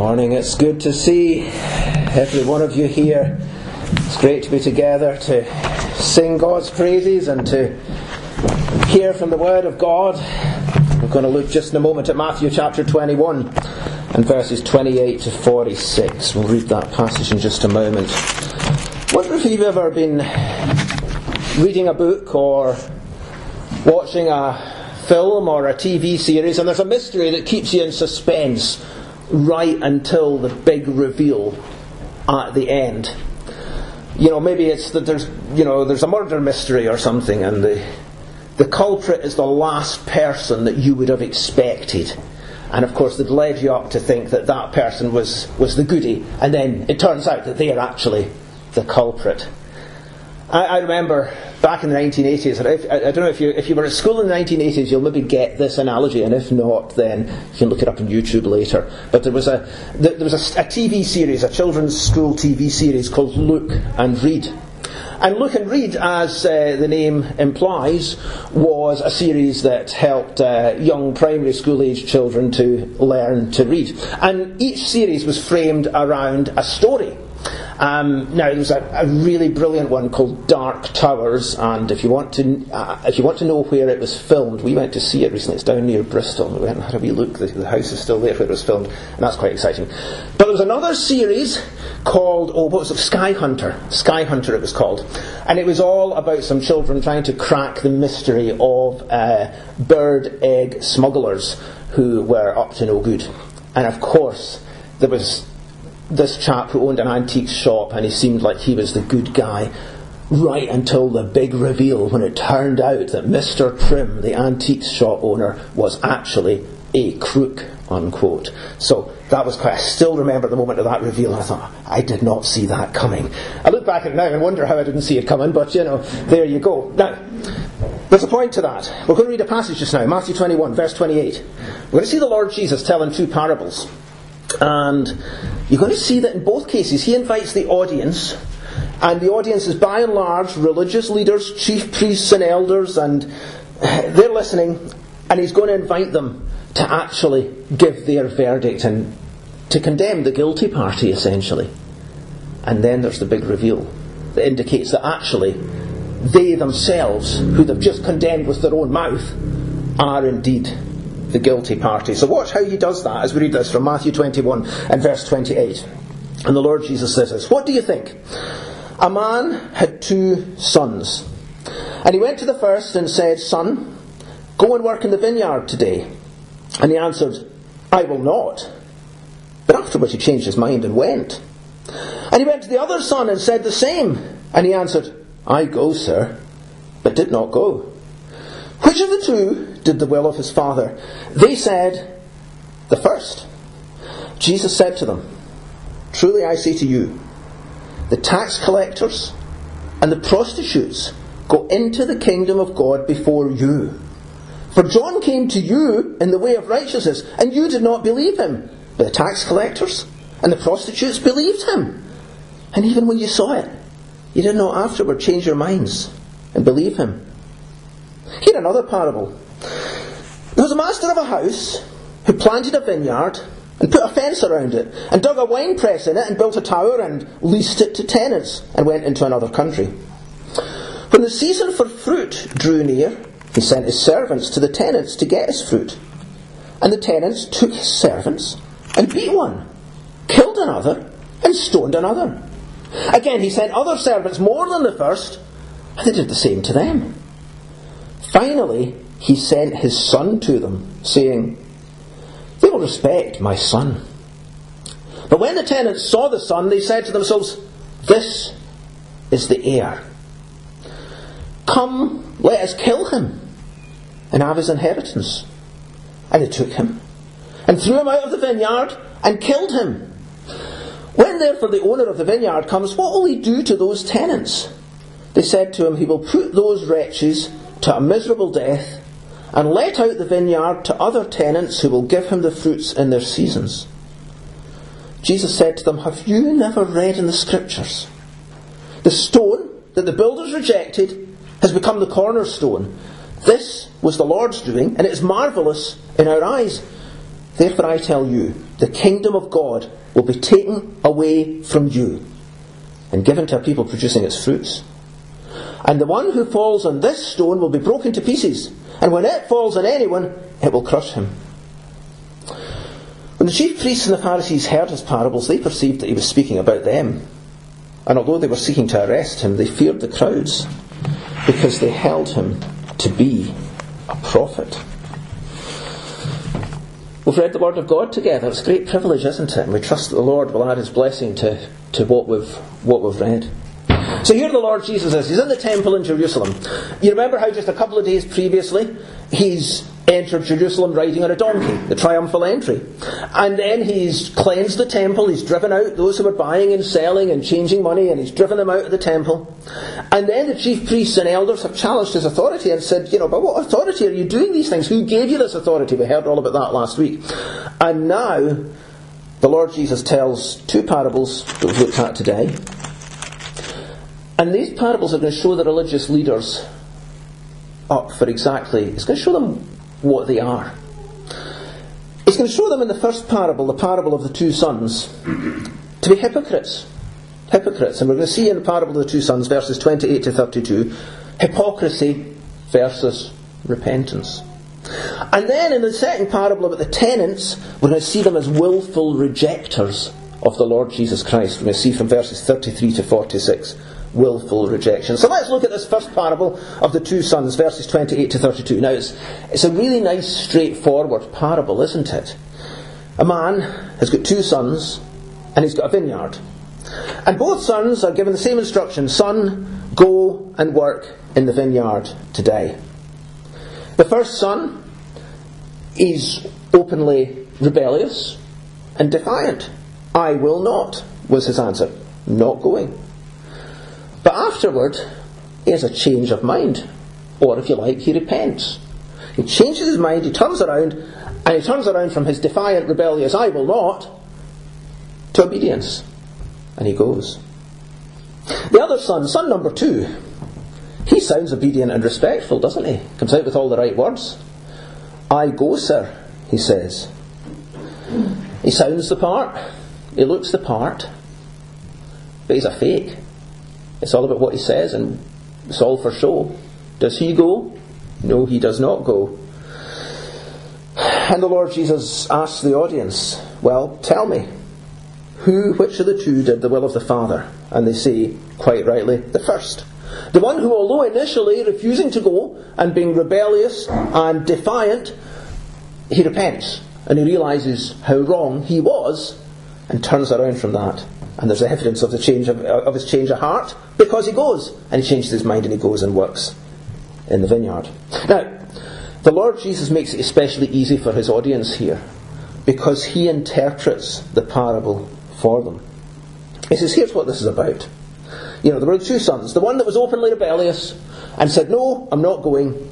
morning. It's good to see every one of you here. It's great to be together to sing God's praises and to hear from the Word of God. We're going to look just in a moment at Matthew chapter 21 and verses 28 to 46. We'll read that passage in just a moment. I Wonder if you've ever been reading a book or watching a film or a TV series and there's a mystery that keeps you in suspense right until the big reveal at the end. You know, maybe it's that there's, you know, there's a murder mystery or something, and the the culprit is the last person that you would have expected. And of course, they've led you up to think that that person was, was the goody, and then it turns out that they are actually the culprit. I, I remember back in the 1980s, and if, I, I, don't know if you, if you were at school in the 1980s, you'll maybe get this analogy, and if not, then you can look it up on YouTube later. But there was a, there was a, a TV series, a children's school TV series called Look and Read. And Look and Read, as uh, the name implies, was a series that helped uh, young primary school age children to learn to read. And each series was framed around a story. Um, now, there's a, a, really brilliant one called Dark Towers, and if you want to, uh, if you want to know where it was filmed, we went to see it recently. It's down near Bristol. We went and had a wee look. The, the house is still there where it was filmed, and that's quite exciting. But there was another series called, oh, what was it? Sky Hunter. Sky Hunter, it was called, and it was all about some children trying to crack the mystery of uh, bird egg smugglers who were up to no good. And of course, there was this chap who owned an antique shop and he seemed like he was the good guy right until the big reveal when it turned out that Mr. Trim, the antique shop owner, was actually a crook, unquote. So that was quite, I still remember the moment of that reveal. And I thought, I did not see that coming. I look back at it now and wonder how I didn't see it coming, but you know, there you go. Now, there's a point to that. We're going to read a passage just now, Matthew 21, verse 28. We're going to see the Lord Jesus telling two parables. And you're going to see that in both cases, he invites the audience, and the audience is by and large religious leaders, chief priests, and elders, and they're listening, and he's going to invite them to actually give their verdict and to condemn the guilty party, essentially. And then there's the big reveal that indicates that actually they themselves, who they've just condemned with their own mouth, are indeed the guilty party. So watch how he does that as we read this from Matthew 21 and verse 28. And the Lord Jesus says this What do you think? A man had two sons. And he went to the first and said, Son, go and work in the vineyard today. And he answered, I will not. But afterwards he changed his mind and went. And he went to the other son and said the same. And he answered, I go, sir, but did not go. Which of the two did the will of his Father? They said, The first. Jesus said to them, Truly I say to you, the tax collectors and the prostitutes go into the kingdom of God before you. For John came to you in the way of righteousness, and you did not believe him. But the tax collectors and the prostitutes believed him. And even when you saw it, you did not afterward change your minds and believe him. Hear another parable. There was a master of a house who planted a vineyard and put a fence around it and dug a wine press in it and built a tower and leased it to tenants and went into another country. When the season for fruit drew near, he sent his servants to the tenants to get his fruit. And the tenants took his servants and beat one, killed another, and stoned another. Again, he sent other servants more than the first, and they did the same to them. Finally, he sent his son to them, saying, They will respect my son. But when the tenants saw the son, they said to themselves, This is the heir. Come, let us kill him and have his inheritance. And they took him and threw him out of the vineyard and killed him. When therefore the owner of the vineyard comes, what will he do to those tenants? They said to him, He will put those wretches to a miserable death, and let out the vineyard to other tenants who will give him the fruits in their seasons. Jesus said to them, Have you never read in the Scriptures? The stone that the builders rejected has become the cornerstone. This was the Lord's doing, and it is marvellous in our eyes. Therefore I tell you, the kingdom of God will be taken away from you and given to a people producing its fruits. And the one who falls on this stone will be broken to pieces, and when it falls on anyone, it will crush him. When the chief priests and the Pharisees heard his parables, they perceived that he was speaking about them. And although they were seeking to arrest him, they feared the crowds because they held him to be a prophet. We've read the Word of God together. It's a great privilege, isn't it? And we trust that the Lord will add His blessing to, to what, we've, what we've read. So here the Lord Jesus is. He's in the temple in Jerusalem. You remember how just a couple of days previously he's entered Jerusalem riding on a donkey, the triumphal entry. And then he's cleansed the temple, he's driven out those who were buying and selling and changing money, and he's driven them out of the temple. And then the chief priests and elders have challenged his authority and said, you know, by what authority are you doing these things? Who gave you this authority? We heard all about that last week. And now, the Lord Jesus tells two parables that we've looked at today. And these parables are going to show the religious leaders up for exactly, it's going to show them what they are. It's going to show them in the first parable, the parable of the two sons, to be hypocrites. Hypocrites. And we're going to see in the parable of the two sons, verses 28 to 32, hypocrisy versus repentance. And then in the second parable about the tenants, we're going to see them as willful rejectors of the Lord Jesus Christ. We're going to see from verses 33 to 46 willful rejection. So let's look at this first parable of the two sons, verses 28 to 32. Now, it's, it's a really nice, straightforward parable, isn't it? A man has got two sons, and he's got a vineyard. And both sons are given the same instruction Son, go and work in the vineyard today. The first son is openly rebellious and defiant. I will not, was his answer. Not going. But afterward, he has a change of mind. Or, if you like, he repents. He changes his mind, he turns around, and he turns around from his defiant, rebellious, I will not, to obedience. And he goes. The other son, son number two, he sounds obedient and respectful, doesn't he? Comes out with all the right words. I go, sir, he says. He sounds the part, he looks the part, but he's a fake. It's all about what he says, and it's all for show. Does he go? No, he does not go. And the Lord Jesus asks the audience, Well, tell me, who, which of the two did the will of the Father? And they say, quite rightly, the first. The one who, although initially refusing to go and being rebellious and defiant, he repents and he realizes how wrong he was and turns around from that and there's evidence of the change of, of his change of heart because he goes and he changes his mind and he goes and works in the vineyard. Now, the Lord Jesus makes it especially easy for his audience here because he interprets the parable for them. He says, Here's what this is about. You know, there were two sons. The one that was openly rebellious and said, No, I'm not going.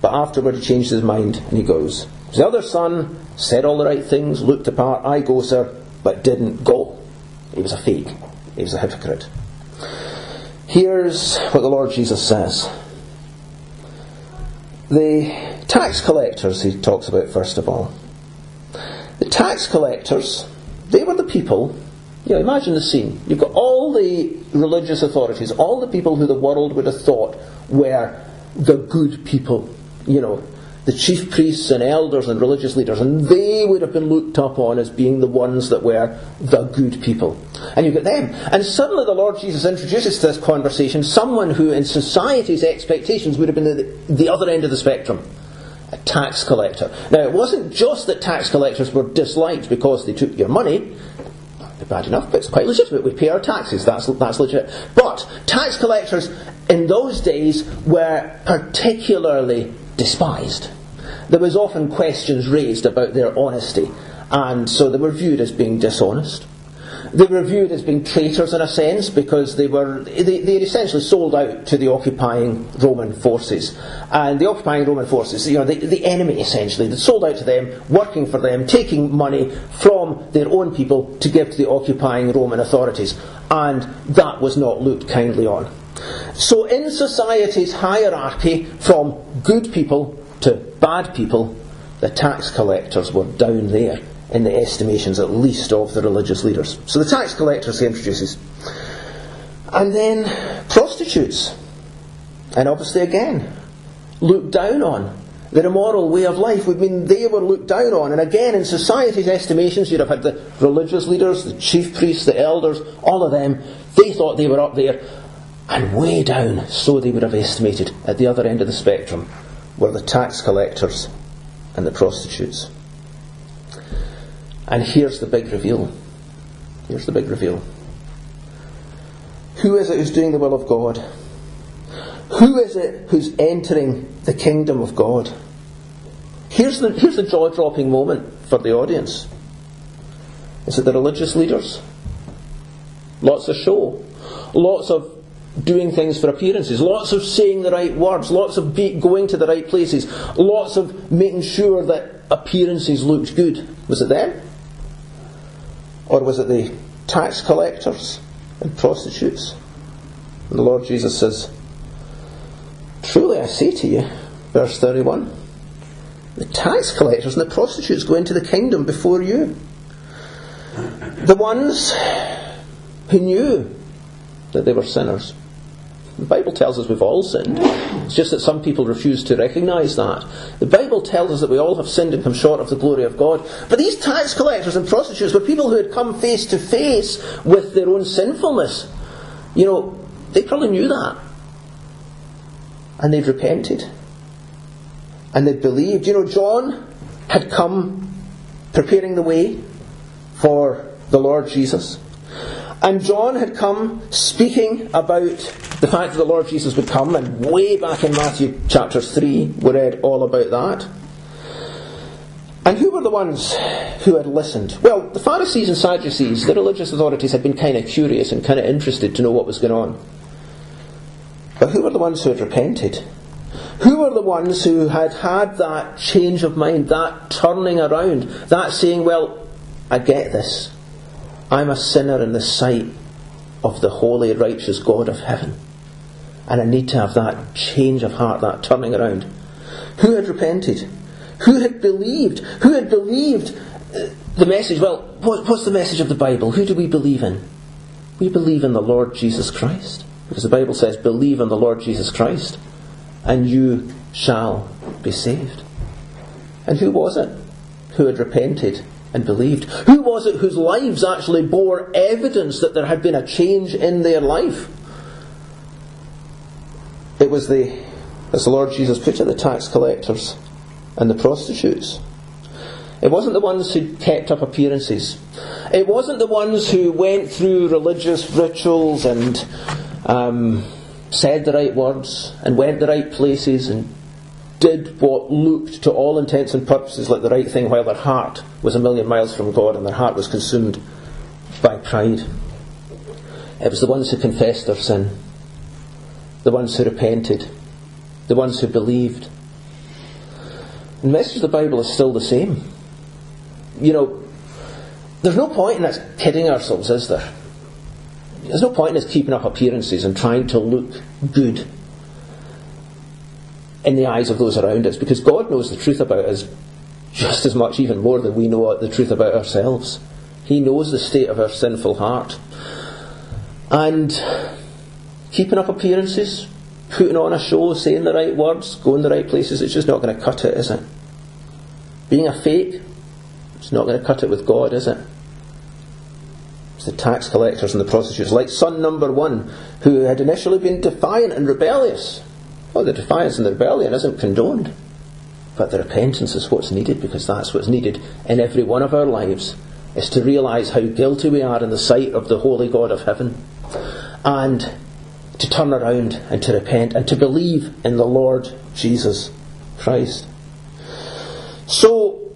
But afterward he changed his mind and he goes. The other son said all the right things, looked the part, I go, sir, but didn't go. He was a fake. He was a hypocrite. Here's what the Lord Jesus says. The tax collectors, he talks about first of all. The tax collectors, they were the people, you know, imagine the scene. You've got all the religious authorities, all the people who the world would have thought were the good people, you know, the chief priests and elders and religious leaders, and they would have been looked upon as being the ones that were the good people. And you get them. And suddenly the Lord Jesus introduces to this conversation someone who, in society's expectations, would have been the, the other end of the spectrum. A tax collector. Now, it wasn't just that tax collectors were disliked because they took your money, bad enough, but it's quite legitimate. We pay our taxes, that's, that's legit. But tax collectors in those days were particularly despised. There was often questions raised about their honesty, and so they were viewed as being dishonest. They were viewed as being traitors in a sense because they were they, they essentially sold out to the occupying Roman forces, and the occupying Roman forces, you know, the, the enemy essentially, they sold out to them, working for them, taking money from their own people to give to the occupying Roman authorities, and that was not looked kindly on. So, in society's hierarchy, from good people to bad people, the tax collectors were down there in the estimations, at least, of the religious leaders. So the tax collectors he introduces. And then prostitutes. And obviously, again, looked down on. Their immoral way of life, I mean, they were looked down on. And again, in society's estimations, you'd have had the religious leaders, the chief priests, the elders, all of them, they thought they were up there. And way down, so they would have estimated, at the other end of the spectrum, were the tax collectors and the prostitutes. And here's the big reveal. Here's the big reveal. Who is it who's doing the will of God? Who is it who's entering the kingdom of God? Here's the, here's the jaw dropping moment for the audience. Is it the religious leaders? Lots of show. Lots of doing things for appearances. Lots of saying the right words. Lots of be, going to the right places. Lots of making sure that appearances looked good. Was it them? Or was it the tax collectors and prostitutes? And the Lord Jesus says, Truly I say to you, verse 31, the tax collectors and the prostitutes go into the kingdom before you. The ones who knew that they were sinners. The Bible tells us we've all sinned. It's just that some people refuse to recognise that. The Bible tells us that we all have sinned and come short of the glory of God. But these tax collectors and prostitutes were people who had come face to face with their own sinfulness. You know, they probably knew that and they'd repented. And they'd believed. You know, John had come preparing the way for the Lord Jesus. And John had come speaking about the fact that the Lord Jesus would come, and way back in Matthew chapter 3, we read all about that. And who were the ones who had listened? Well, the Pharisees and Sadducees, the religious authorities, had been kind of curious and kind of interested to know what was going on. But who were the ones who had repented? Who were the ones who had had that change of mind, that turning around, that saying, well, I get this. I'm a sinner in the sight of the holy, righteous God of heaven. And I need to have that change of heart, that turning around. Who had repented? Who had believed? Who had believed uh, the message? Well, what's the message of the Bible? Who do we believe in? We believe in the Lord Jesus Christ. Because the Bible says, believe in the Lord Jesus Christ, and you shall be saved. And who was it who had repented and believed? Who was it whose lives actually bore evidence that there had been a change in their life? It was the, as the Lord Jesus put it, the tax collectors and the prostitutes. It wasn't the ones who kept up appearances. It wasn't the ones who went through religious rituals and um, said the right words and went the right places and did what looked to all intents and purposes like the right thing while their heart was a million miles from God and their heart was consumed by pride. It was the ones who confessed their sin, the ones who repented, the ones who believed. the message of the Bible is still the same. You know, there's no point in us kidding ourselves, is there? There's no point in us keeping up appearances and trying to look good in the eyes of those around us because God knows the truth about us just as much, even more than we know the truth about ourselves. He knows the state of our sinful heart. And keeping up appearances, putting on a show, saying the right words, going the right places, it's just not going to cut it, is it? Being a fake, it's not going to cut it with God, is it? It's the tax collectors and the prostitutes, like son number one, who had initially been defiant and rebellious. Well, the defiance and the rebellion isn't condoned, but the repentance is what's needed because that's what's needed in every one of our lives, is to realise how guilty we are in the sight of the holy God of heaven, and to turn around and to repent and to believe in the Lord Jesus Christ. So,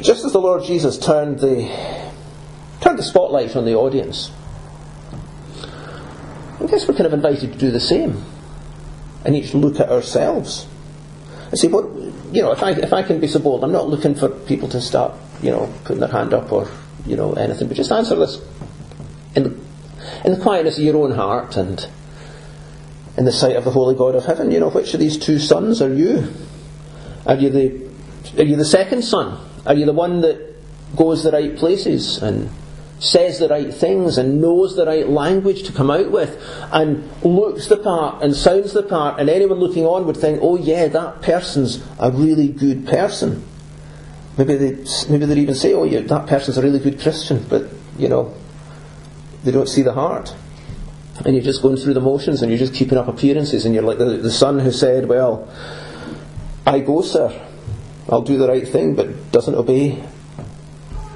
just as the Lord Jesus turned the turn the spotlight on the audience. I guess we're kind of invited to do the same and each look at ourselves and say, what, you know, if I, if I can be so bold, I'm not looking for people to start, you know, putting their hand up or, you know, anything, but just answer this in in the quietness of your own heart and in the sight of the holy God of heaven. You know, which of these two sons are you? Are you the, are you the second son? Are you the one that goes the right places and says the right things and knows the right language to come out with and looks the part and sounds the part and anyone looking on would think, oh yeah, that person's a really good person. Maybe they maybe they'd even say, oh yeah, that person's a really good Christian, but you know, they don't see the heart. And you're just going through the motions and you're just keeping up appearances and you're like the, the son who said, well, I go, sir. I'll do the right thing, but doesn't obey.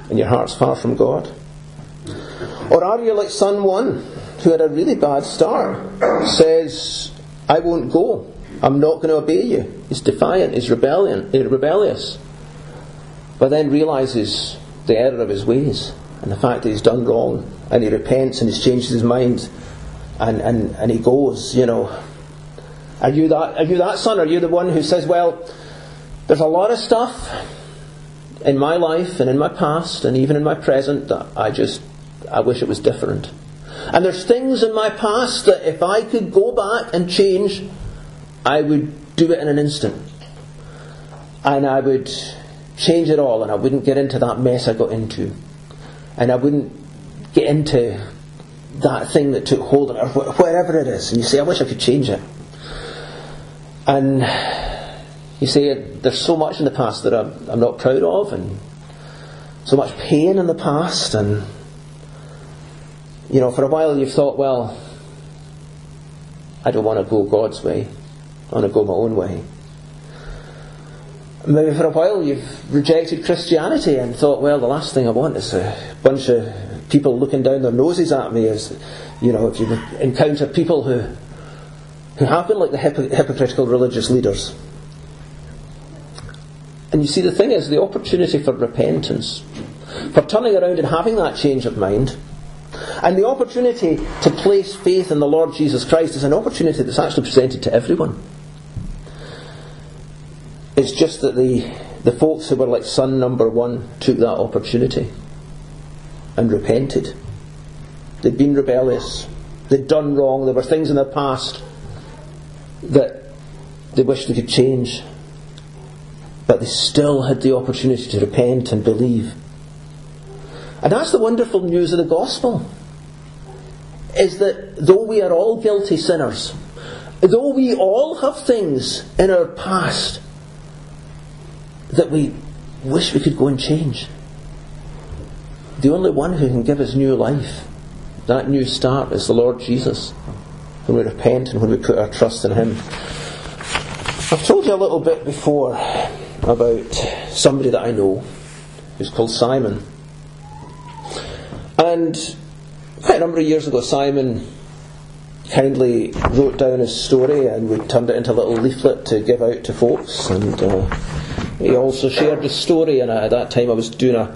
And your heart's far from God. Or are you like son one, who had a really bad start, says, I won't go. I'm not going to obey you. He's defiant, he's rebellion, he's rebellious. But then realizes the error of his ways and the fact that he's done wrong and he repents and he's changed his mind and, and, and he goes, you know. Are you that are you that son? Are you the one who says, Well, there's a lot of stuff in my life and in my past and even in my present that I just I wish it was different. And there's things in my past that if I could go back and change, I would do it in an instant. And I would change it all and I wouldn't get into that mess I got into. And I wouldn't get into that thing that took hold of it, or wherever it is. And you say, I wish I could change it. And you say, there's so much in the past that I'm, I'm not proud of, and so much pain in the past, and you know, for a while you've thought, well, I don't want to go God's way. I want to go my own way. Maybe for a while you've rejected Christianity and thought, well, the last thing I want is a bunch of people looking down their noses at me. As you know, if you encounter people who who have been like the hypocritical religious leaders. And you see, the thing is, the opportunity for repentance, for turning around and having that change of mind, and the opportunity to place faith in the Lord Jesus Christ is an opportunity that's actually presented to everyone. It's just that the, the folks who were like son number one took that opportunity and repented. They'd been rebellious. They'd done wrong. There were things in their past that they wished they could change. But they still had the opportunity to repent and believe. And that's the wonderful news of the gospel. Is that though we are all guilty sinners, though we all have things in our past that we wish we could go and change, the only one who can give us new life, that new start, is the Lord Jesus. When we repent and when we put our trust in Him. I've told you a little bit before about somebody that I know who's called Simon. And quite a number of years ago, Simon kindly wrote down his story and we turned it into a little leaflet to give out to folks. And uh, he also shared his story, and at that time I was doing a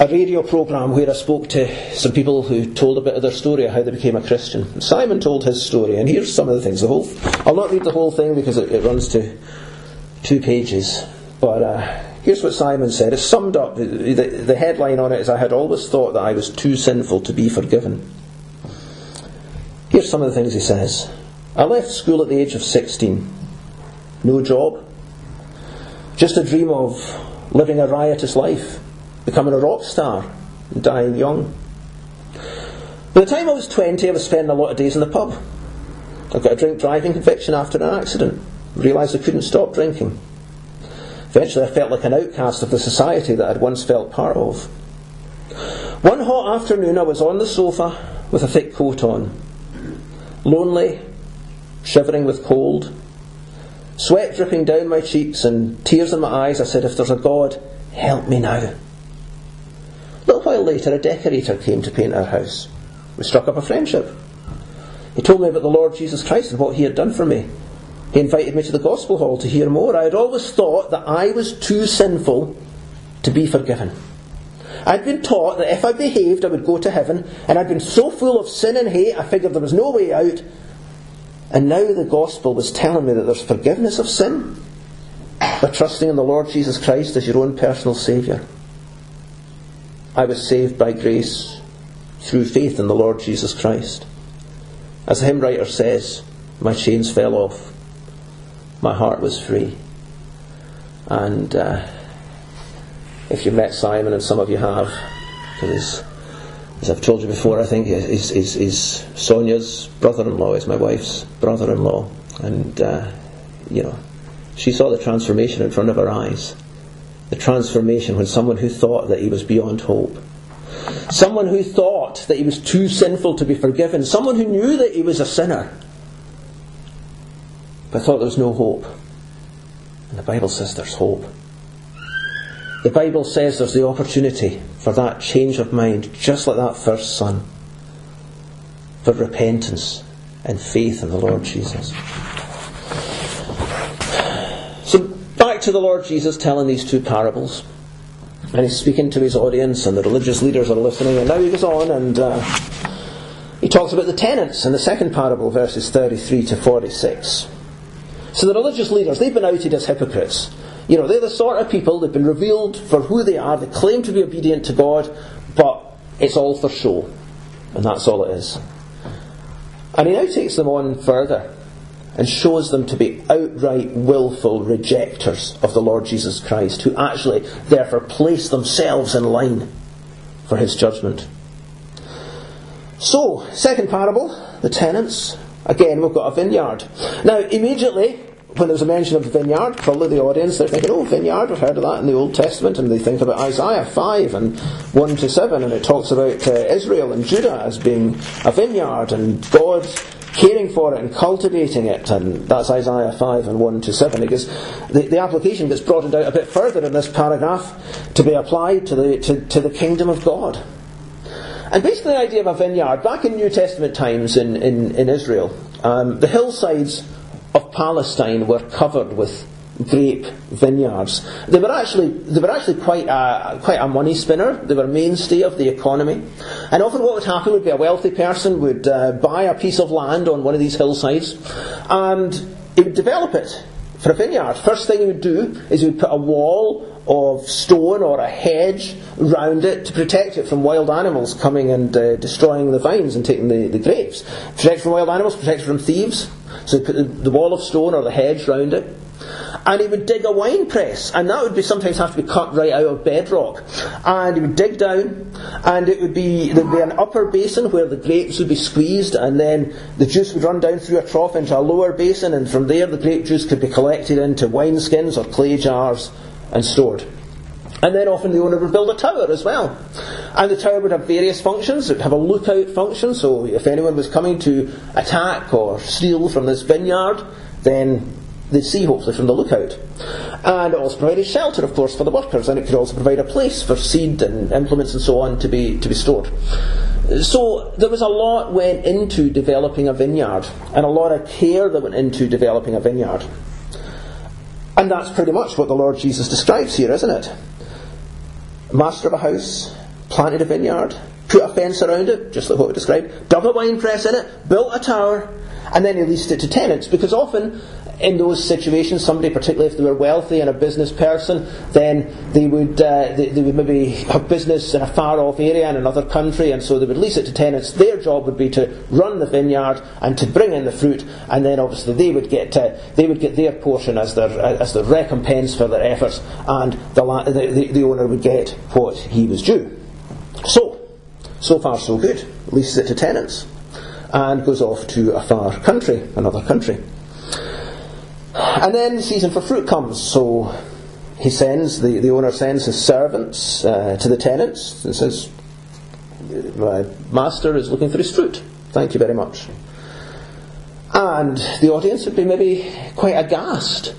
a radio program where I spoke to some people who told a bit of their story of how they became a Christian. Simon told his story, and here's some of the things. The whole, I'll not read the whole thing because it, it runs to two pages, but uh, here's what Simon said. It's summed up. The, the, the headline on it is, "I had always thought that I was too sinful to be forgiven." Here's some of the things he says. I left school at the age of 16. No job. Just a dream of living a riotous life becoming a rock star and dying young. By the time I was 20, I was spending a lot of days in the pub. I got a drink driving conviction after an accident. Realised I couldn't stop drinking. Eventually, I felt like an outcast of the society that I'd once felt part of. One hot afternoon, I was on the sofa with a thick coat on, lonely, shivering with cold, sweat dripping down my cheeks and tears in my eyes. I said, If there's a God, help me now. A little while later, a decorator came to paint our house. We struck up a friendship. He told me about the Lord Jesus Christ and what he had done for me. He invited me to the gospel hall to hear more. I had always thought that I was too sinful to be forgiven. I'd been taught that if I behaved, I would go to heaven, and I'd been so full of sin and hate, I figured there was no way out. And now the gospel was telling me that there's forgiveness of sin by trusting in the Lord Jesus Christ as your own personal Saviour. I was saved by grace through faith in the Lord Jesus Christ. As the hymn writer says, my chains fell off, my heart was free. And uh, if you've met Simon, and some of you have, because as I've told you before, I think is, is, is Sonia's brother-in-law, is my wife's brother-in-law, and uh, you know, she saw the transformation in front of her eyes. The transformation when someone who thought that he was beyond hope, someone who thought that he was too sinful to be forgiven, someone who knew that he was a sinner, but thought there was no hope. And the Bible says there's hope. The Bible says there's the opportunity for that change of mind, just like that first son, for repentance and faith in the Lord Jesus. So, to the Lord Jesus telling these two parables. And he's speaking to his audience, and the religious leaders are listening, and now he goes on and uh, he talks about the tenants in the second parable, verses 33 to 46. So the religious leaders, they've been outed as hypocrites. You know, they're the sort of people, they've been revealed for who they are, they claim to be obedient to God, but it's all for show. And that's all it is. And he now takes them on further and shows them to be outright willful rejectors of the Lord Jesus Christ, who actually therefore place themselves in line for his judgment. So, second parable, the tenants. Again, we've got a vineyard. Now, immediately, when there's a mention of the vineyard, probably the audience, they're thinking, oh, vineyard, we've heard of that in the Old Testament, and they think about Isaiah 5 and 1 to 7, and it talks about uh, Israel and Judah as being a vineyard, and God caring for it and cultivating it, and that's Isaiah 5 and 1 to 7. Because the, the application gets broadened out a bit further in this paragraph to be applied to the, to, to the kingdom of God. And basically, the idea of a vineyard, back in New Testament times in, in, in Israel, um, the hillsides of Palestine were covered with grape vineyards. They were actually they were actually quite a, quite a money spinner. They were a mainstay of the economy. And often, what would happen would be a wealthy person would uh, buy a piece of land on one of these hillsides, and he would develop it for a vineyard. First thing he would do is he would put a wall of stone or a hedge round it to protect it from wild animals coming and uh, destroying the vines and taking the, the grapes. Protect from wild animals, protect from thieves. So he put the, the wall of stone or the hedge round it and he would dig a wine press, and that would be sometimes have to be cut right out of bedrock. And he would dig down, and it would be there'd be an upper basin where the grapes would be squeezed, and then the juice would run down through a trough into a lower basin, and from there the grape juice could be collected into wine skins or clay jars and stored. And then often the owner would build a tower as well. And the tower would have various functions. It would have a lookout function, so if anyone was coming to attack or steal from this vineyard, then they'd see hopefully from the lookout. And it also provided shelter, of course, for the workers, and it could also provide a place for seed and implements and so on to be, to be stored. So there was a lot went into developing a vineyard, and a lot of care that went into developing a vineyard. And that's pretty much what the Lord Jesus describes here, isn't it? Master of a house, planted a vineyard, put a fence around it, just like what we described, dug a wine press in it, built a tower, and then he leased it to tenants. Because often in those situations, somebody, particularly if they were wealthy and a business person, then they would uh, they, they, would maybe have business in a far off area in another country, and so they would lease it to tenants. Their job would be to run the vineyard and to bring in the fruit, and then obviously they would get uh, they would get their portion as their as their recompense for their efforts, and the, the, the owner would get what he was due. So, so far so good. Leases it to tenants and goes off to a far country, another country. And then the season for fruit comes, so he sends, the, the owner sends his servants uh, to the tenants and says, My master is looking for his fruit. Thank you very much. And the audience would be maybe quite aghast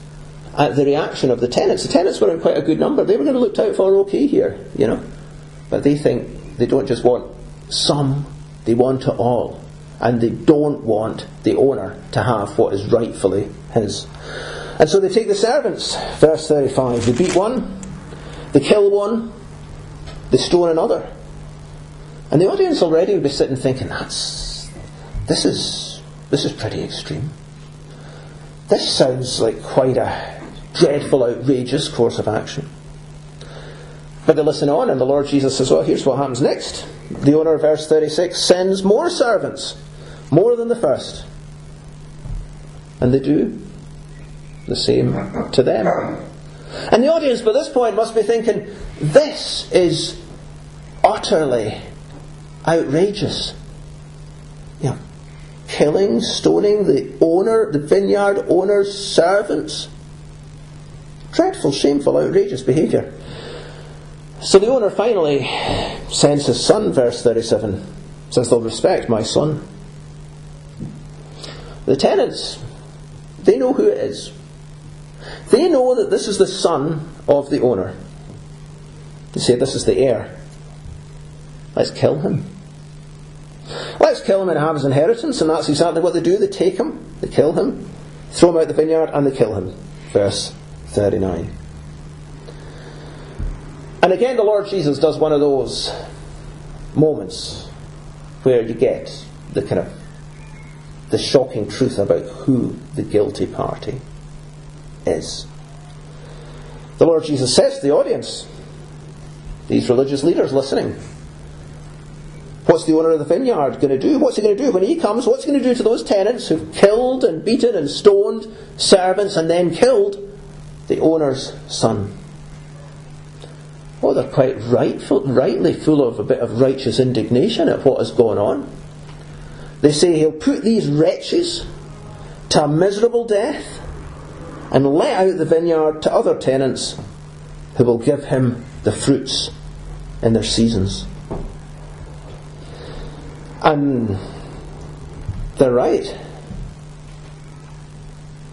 at the reaction of the tenants. The tenants were in quite a good number. They were going to look out for okay here, you know. But they think they don't just want some, they want it all. And they don't want the owner to have what is rightfully his. And so they take the servants, verse 35. They beat one, they kill one, they stone another. And the audience already would be sitting thinking, that's, this is, this is pretty extreme. This sounds like quite a dreadful, outrageous course of action. But they listen on, and the Lord Jesus says, Well, here's what happens next. The owner, verse 36, sends more servants, more than the first. And they do the same to them. And the audience by this point must be thinking, This is utterly outrageous. You know, killing, stoning the owner, the vineyard owner's servants. Dreadful, shameful, outrageous behaviour. So the owner finally sends his son, verse 37, says, They'll respect my son. The tenants, they know who it is. They know that this is the son of the owner. They say this is the heir. Let's kill him. Let's kill him and have his inheritance, and that's exactly what they do. They take him, they kill him, throw him out the vineyard, and they kill him. Verse 39. And again, the Lord Jesus does one of those moments where you get the kind of the shocking truth about who the guilty party is. The Lord Jesus says to the audience, these religious leaders listening, What's the owner of the vineyard going to do? What's he going to do when he comes? What's he going to do to those tenants who've killed and beaten and stoned servants and then killed the owner's son? Oh, they're quite rightful, rightly full of a bit of righteous indignation at what is going on. They say he'll put these wretches to a miserable death and let out the vineyard to other tenants who will give him the fruits in their seasons. And they're right.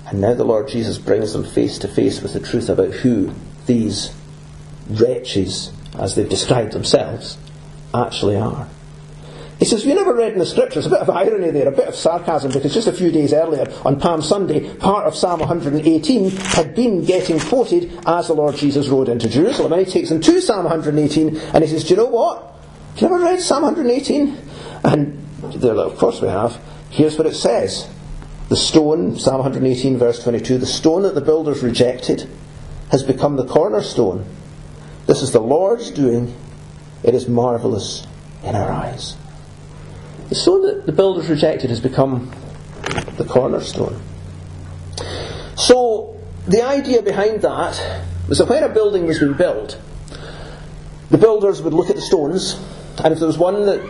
And now the Lord Jesus brings them face to face with the truth about who these wretches, as they've described themselves, actually are. He says, We never read in the scriptures, a bit of irony there, a bit of sarcasm, because just a few days earlier, on Palm Sunday, part of Psalm 118 had been getting quoted as the Lord Jesus rode into Jerusalem. And he takes them to Psalm 118 and he says, Do you know what? Have you ever read Psalm 118? And they're like, Of course we have. Here's what it says The stone, Psalm 118, verse 22, the stone that the builders rejected has become the cornerstone. This is the Lord's doing. It is marvellous in our eyes. The stone that the builders rejected has become the cornerstone. So, the idea behind that was that when a building was being built, the builders would look at the stones, and if there was one that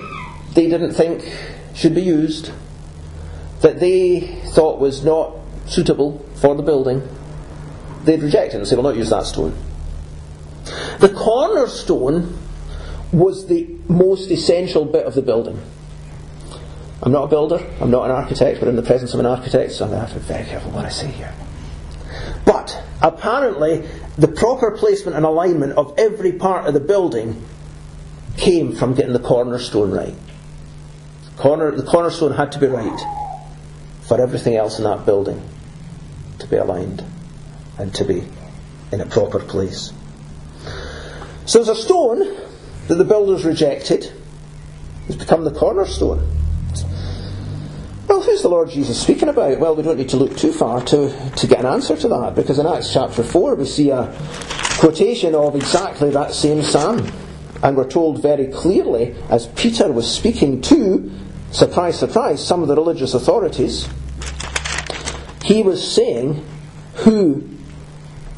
they didn't think should be used, that they thought was not suitable for the building, they'd reject it and say, We'll not use that stone. The cornerstone was the most essential bit of the building. I'm not a builder, I'm not an architect, but in the presence of an architect, so I'm going to have to be very careful what I say here. But apparently, the proper placement and alignment of every part of the building came from getting the cornerstone right. Corner, the cornerstone had to be right for everything else in that building to be aligned and to be in a proper place. So there's a stone that the builders rejected. It's become the cornerstone. Well, who's the Lord Jesus speaking about? Well, we don't need to look too far to, to get an answer to that, because in Acts chapter 4 we see a quotation of exactly that same psalm. And we're told very clearly, as Peter was speaking to, surprise, surprise, some of the religious authorities, he was saying who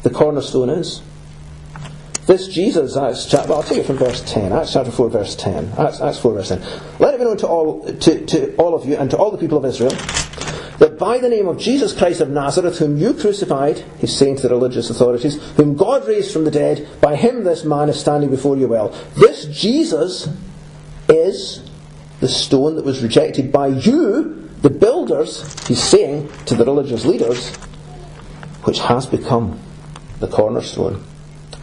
the cornerstone is. This Jesus, uh, Acts chapter, well, I'll take it from verse 10, Acts chapter 4, verse 10. Acts, Acts 4, verse 10. Let it be known to all, to, to all of you and to all the people of Israel that by the name of Jesus Christ of Nazareth, whom you crucified, he's saying to the religious authorities, whom God raised from the dead, by him this man is standing before you well. This Jesus is the stone that was rejected by you, the builders, he's saying to the religious leaders, which has become the cornerstone.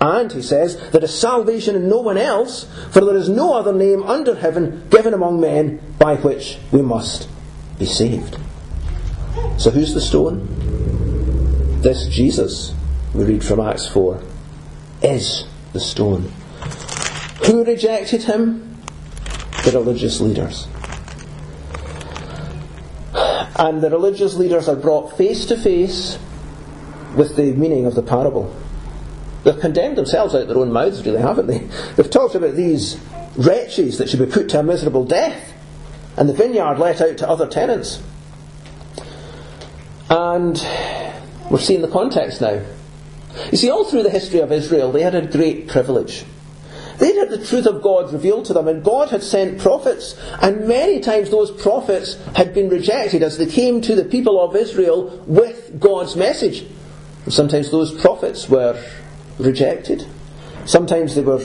And, he says, there is salvation in no one else, for there is no other name under heaven given among men by which we must be saved. So who's the stone? This Jesus, we read from Acts 4, is the stone. Who rejected him? The religious leaders. And the religious leaders are brought face to face with the meaning of the parable. They've condemned themselves out their own mouths, really, haven't they? They've talked about these wretches that should be put to a miserable death, and the vineyard let out to other tenants. And we're seeing the context now. You see, all through the history of Israel, they had a great privilege. They'd had the truth of God revealed to them, and God had sent prophets, and many times those prophets had been rejected as they came to the people of Israel with God's message. Sometimes those prophets were rejected. Sometimes they were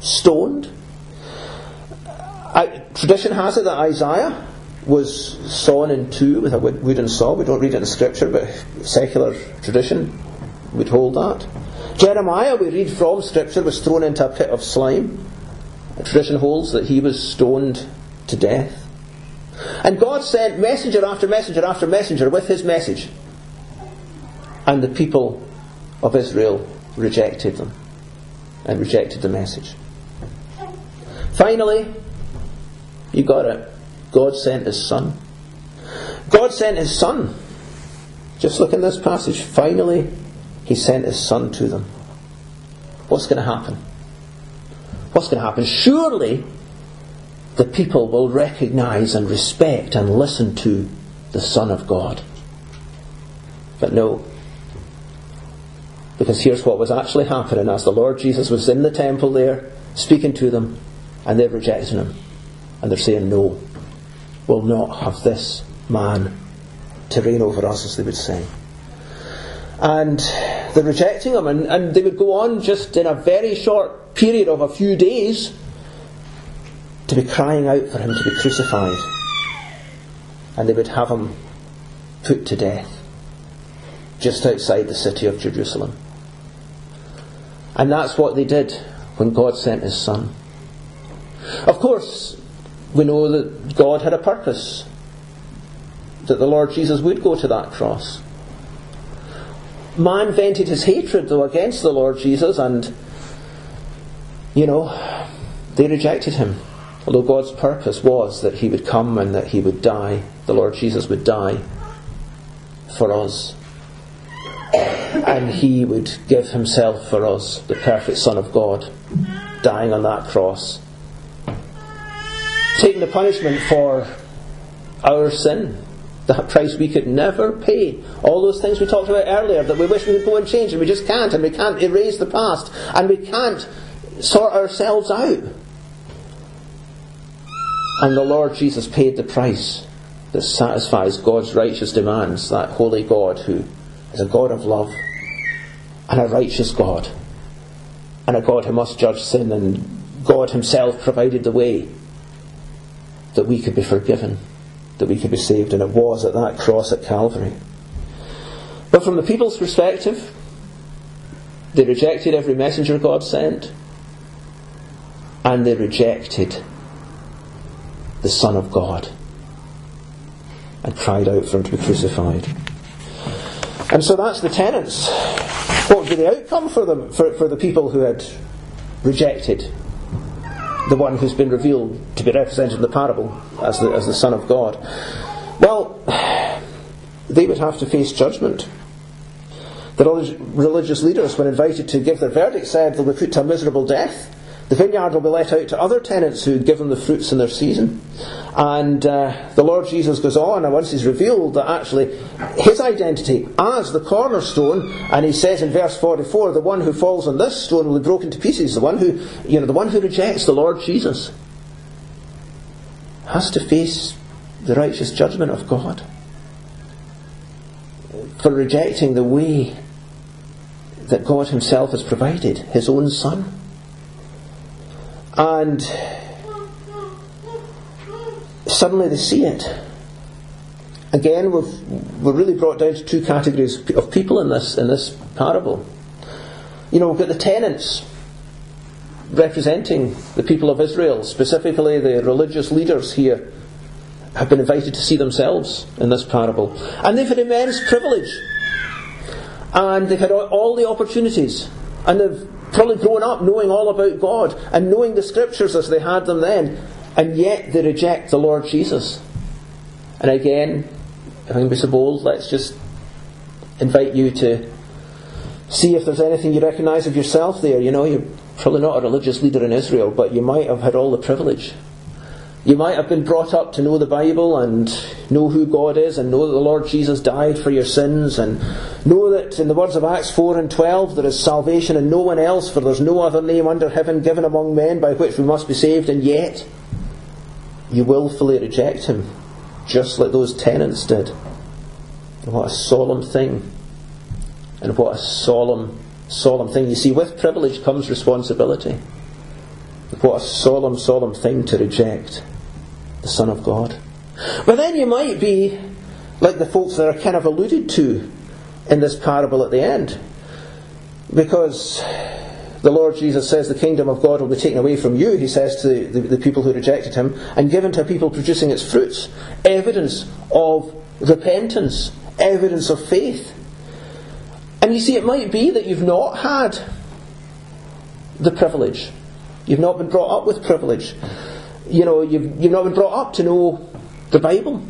stoned. I, tradition has it that Isaiah was sawn in two with a wooden saw. We don't read it in Scripture, but secular tradition would hold that. Jeremiah, we read from Scripture, was thrown into a pit of slime. Tradition holds that he was stoned to death. And God sent messenger after messenger after messenger with his message. And the people of Israel rejected them and rejected the message. Finally, you got it. God sent his son. God sent his son. Just look in this passage. Finally, he sent his son to them. What's going to happen? What's going to happen? Surely the people will recognize and respect and listen to the Son of God. But no. Because here's what was actually happening as the Lord Jesus was in the temple there, speaking to them, and they're rejecting him. And they're saying, No, we'll not have this man to reign over us, as they would say and they're rejecting him. And, and they would go on just in a very short period of a few days to be crying out for him to be crucified. And they would have him put to death just outside the city of Jerusalem. And that's what they did when God sent his Son. Of course, we know that God had a purpose, that the Lord Jesus would go to that cross man vented his hatred, though, against the Lord Jesus, and, you know, they rejected him. Although God's purpose was that he would come and that he would die, the Lord Jesus would die for us. And he would give himself for us, the perfect Son of God, dying on that cross, taking the punishment for our sin that price we could never pay. All those things we talked about earlier that we wish we could go and change and we just can't, and we can't erase the past, and we can't sort ourselves out. And the Lord Jesus paid the price that satisfies God's righteous demands, that holy God who is a God of love and a righteous God, and a God who must judge sin, and God Himself provided the way that we could be forgiven that we could be saved, and it was at that cross at Calvary. But from the people's perspective, they rejected every messenger God sent, and they rejected the Son of God and cried out for him to be crucified. And so that's the tenets. What would be the outcome for them, for, for the people who had rejected the one who's been revealed to be represented in the parable as the, as the Son of God. Well, they would have to face judgment. The religious leaders, when invited to give their verdict, said they'll be put to a miserable death. The vineyard will be let out to other tenants who give them the fruits in their season. And uh, the Lord Jesus goes on, and once he's revealed that actually his identity as the cornerstone, and he says in verse 44, the one who falls on this stone will be broken to pieces, the one who, you know, the one who rejects the Lord Jesus has to face the righteous judgment of God for rejecting the way that God Himself has provided, His own Son. And suddenly they see it. Again, we've, we're really brought down to two categories of people in this, in this parable. You know, we've got the tenants representing the people of Israel, specifically the religious leaders here, have been invited to see themselves in this parable. And they've had immense privilege. And they've had all the opportunities. And they've probably grown up knowing all about God and knowing the scriptures as they had them then, and yet they reject the Lord Jesus. And again, if I can be so bold, let's just invite you to see if there's anything you recognise of yourself there. You know, you're probably not a religious leader in Israel, but you might have had all the privilege You might have been brought up to know the Bible and know who God is and know that the Lord Jesus died for your sins and know that in the words of Acts 4 and 12 there is salvation in no one else for there's no other name under heaven given among men by which we must be saved and yet you willfully reject Him just like those tenants did. what a solemn thing. And what a solemn, solemn thing. You see, with privilege comes responsibility. What a solemn, solemn thing to reject the Son of God. But then you might be like the folks that are kind of alluded to in this parable at the end. Because the Lord Jesus says the kingdom of God will be taken away from you, he says to the, the, the people who rejected him, and given to a people producing its fruits. Evidence of repentance, evidence of faith. And you see, it might be that you've not had the privilege. You've not been brought up with privilege. You know, you've, you've not been brought up to know the Bible.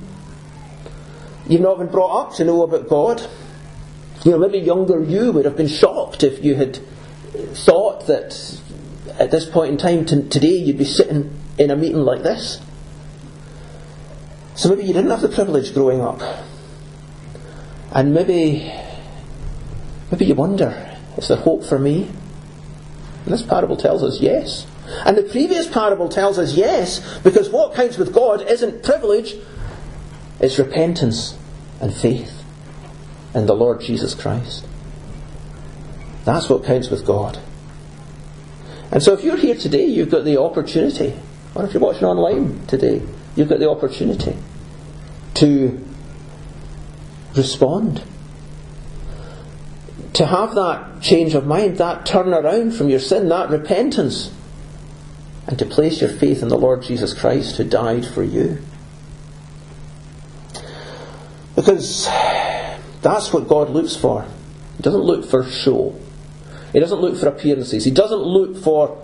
You've not been brought up to know about God. You know, maybe younger you would have been shocked if you had thought that at this point in time t- today you'd be sitting in a meeting like this. So maybe you didn't have the privilege growing up. And maybe maybe you wonder, is there hope for me? And this parable tells us yes. And the previous parable tells us yes, because what counts with God isn't privilege, it's repentance and faith in the Lord Jesus Christ. That's what counts with God. And so if you're here today, you've got the opportunity, or if you're watching online today, you've got the opportunity to respond. To have that change of mind, that turn around from your sin, that repentance, and to place your faith in the Lord Jesus Christ who died for you. Because that's what God looks for. He doesn't look for show. He doesn't look for appearances. He doesn't look for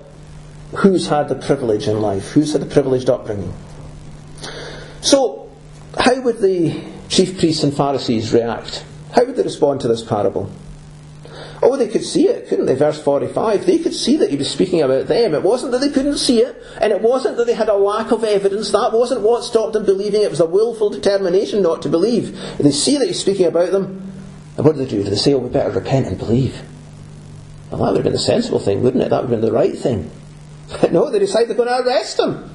who's had the privilege in life, who's had the privileged upbringing. So, how would the chief priests and Pharisees react? How would they respond to this parable? Oh, they could see it, couldn't they? Verse 45. They could see that he was speaking about them. It wasn't that they couldn't see it, and it wasn't that they had a lack of evidence. That wasn't what stopped them believing. It was a willful determination not to believe. They see that he's speaking about them. And what do they do? Do they say, oh, we better repent and believe? Well, that would have been the sensible thing, wouldn't it? That would have been the right thing. But no, they decide they're going to arrest him.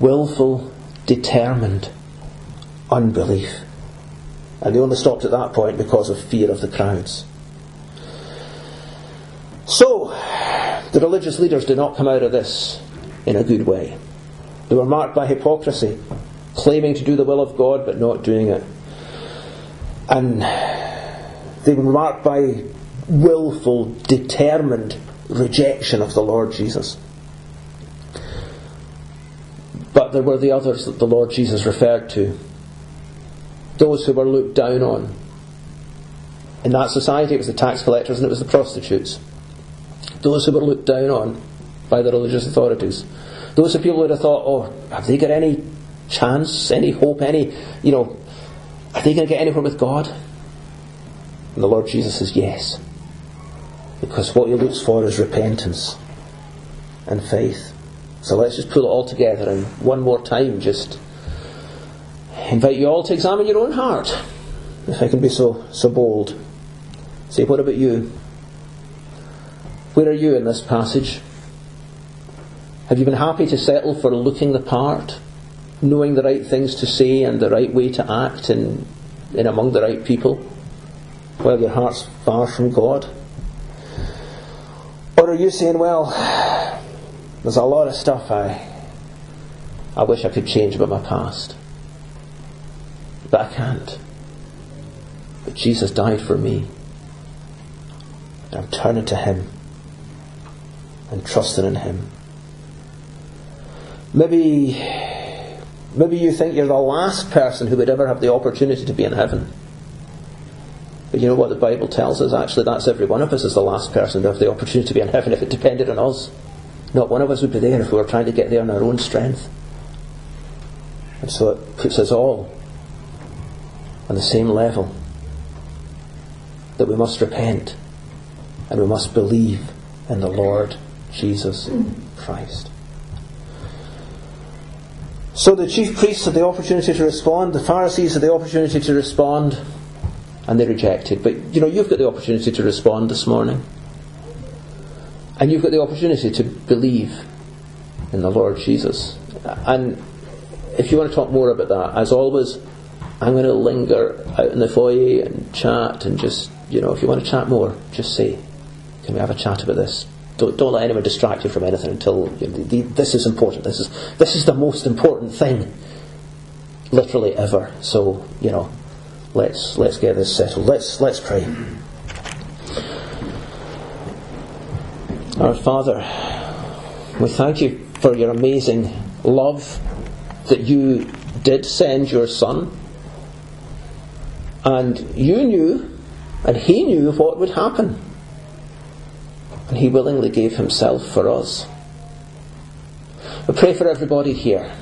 Willful, determined unbelief. And they only stopped at that point because of fear of the crowds. So, the religious leaders did not come out of this in a good way. They were marked by hypocrisy, claiming to do the will of God but not doing it. And they were marked by willful, determined rejection of the Lord Jesus. But there were the others that the Lord Jesus referred to. Those who were looked down on. In that society, it was the tax collectors and it was the prostitutes. Those who were looked down on by the religious authorities. Those who people would have thought, oh, have they got any chance, any hope, any, you know, are they going to get anywhere with God? And the Lord Jesus says, yes. Because what he looks for is repentance and faith. So let's just pull it all together and one more time just invite you all to examine your own heart, if I can be so, so bold. Say, what about you? Where are you in this passage? Have you been happy to settle for looking the part, knowing the right things to say and the right way to act in, in among the right people, while your heart's far from God? Or are you saying, well, there's a lot of stuff I, I wish I could change about my past, but I can't. But Jesus died for me. I'm turning to Him and trusting in Him. Maybe, maybe you think you're the last person who would ever have the opportunity to be in heaven. But you know what the Bible tells us? Actually, that's every one of us is the last person to have the opportunity to be in heaven if it depended on us. Not one of us would be there if we were trying to get there on our own strength. And so it puts us all on the same level that we must repent and we must believe in the Lord Jesus Christ. So the chief priests had the opportunity to respond, the Pharisees had the opportunity to respond, and they rejected. But you know, you've got the opportunity to respond this morning. And you've got the opportunity to believe in the Lord Jesus. And if you want to talk more about that, as always, I'm going to linger out in the foyer and chat and just, you know, if you want to chat more, just say, can we have a chat about this? Don't, don't let anyone distract you from anything until you know, the, this is important. This is this is the most important thing, literally ever. So you know, let's let's get this settled. Let's let's pray. Our Father, we thank you for your amazing love that you did send your Son, and you knew, and He knew what would happen and He willingly gave Himself for us. I pray for everybody here.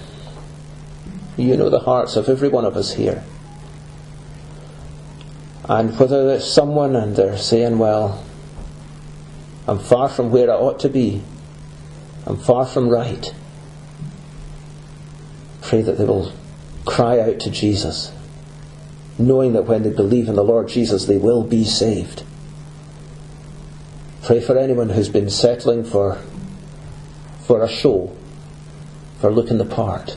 You know the hearts of every one of us here. And whether there's someone and they're saying, Well, I'm far from where I ought to be, I'm far from right, pray that they will cry out to Jesus, knowing that when they believe in the Lord Jesus, they will be saved. Pray for anyone who's been settling for, for a show, for looking the part.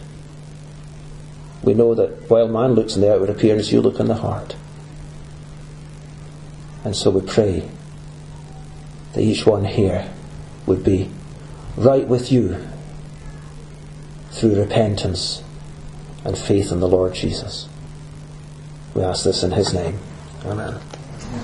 We know that while man looks in the outward appearance, you look in the heart. And so we pray that each one here would be right with you through repentance and faith in the Lord Jesus. We ask this in His name. Amen.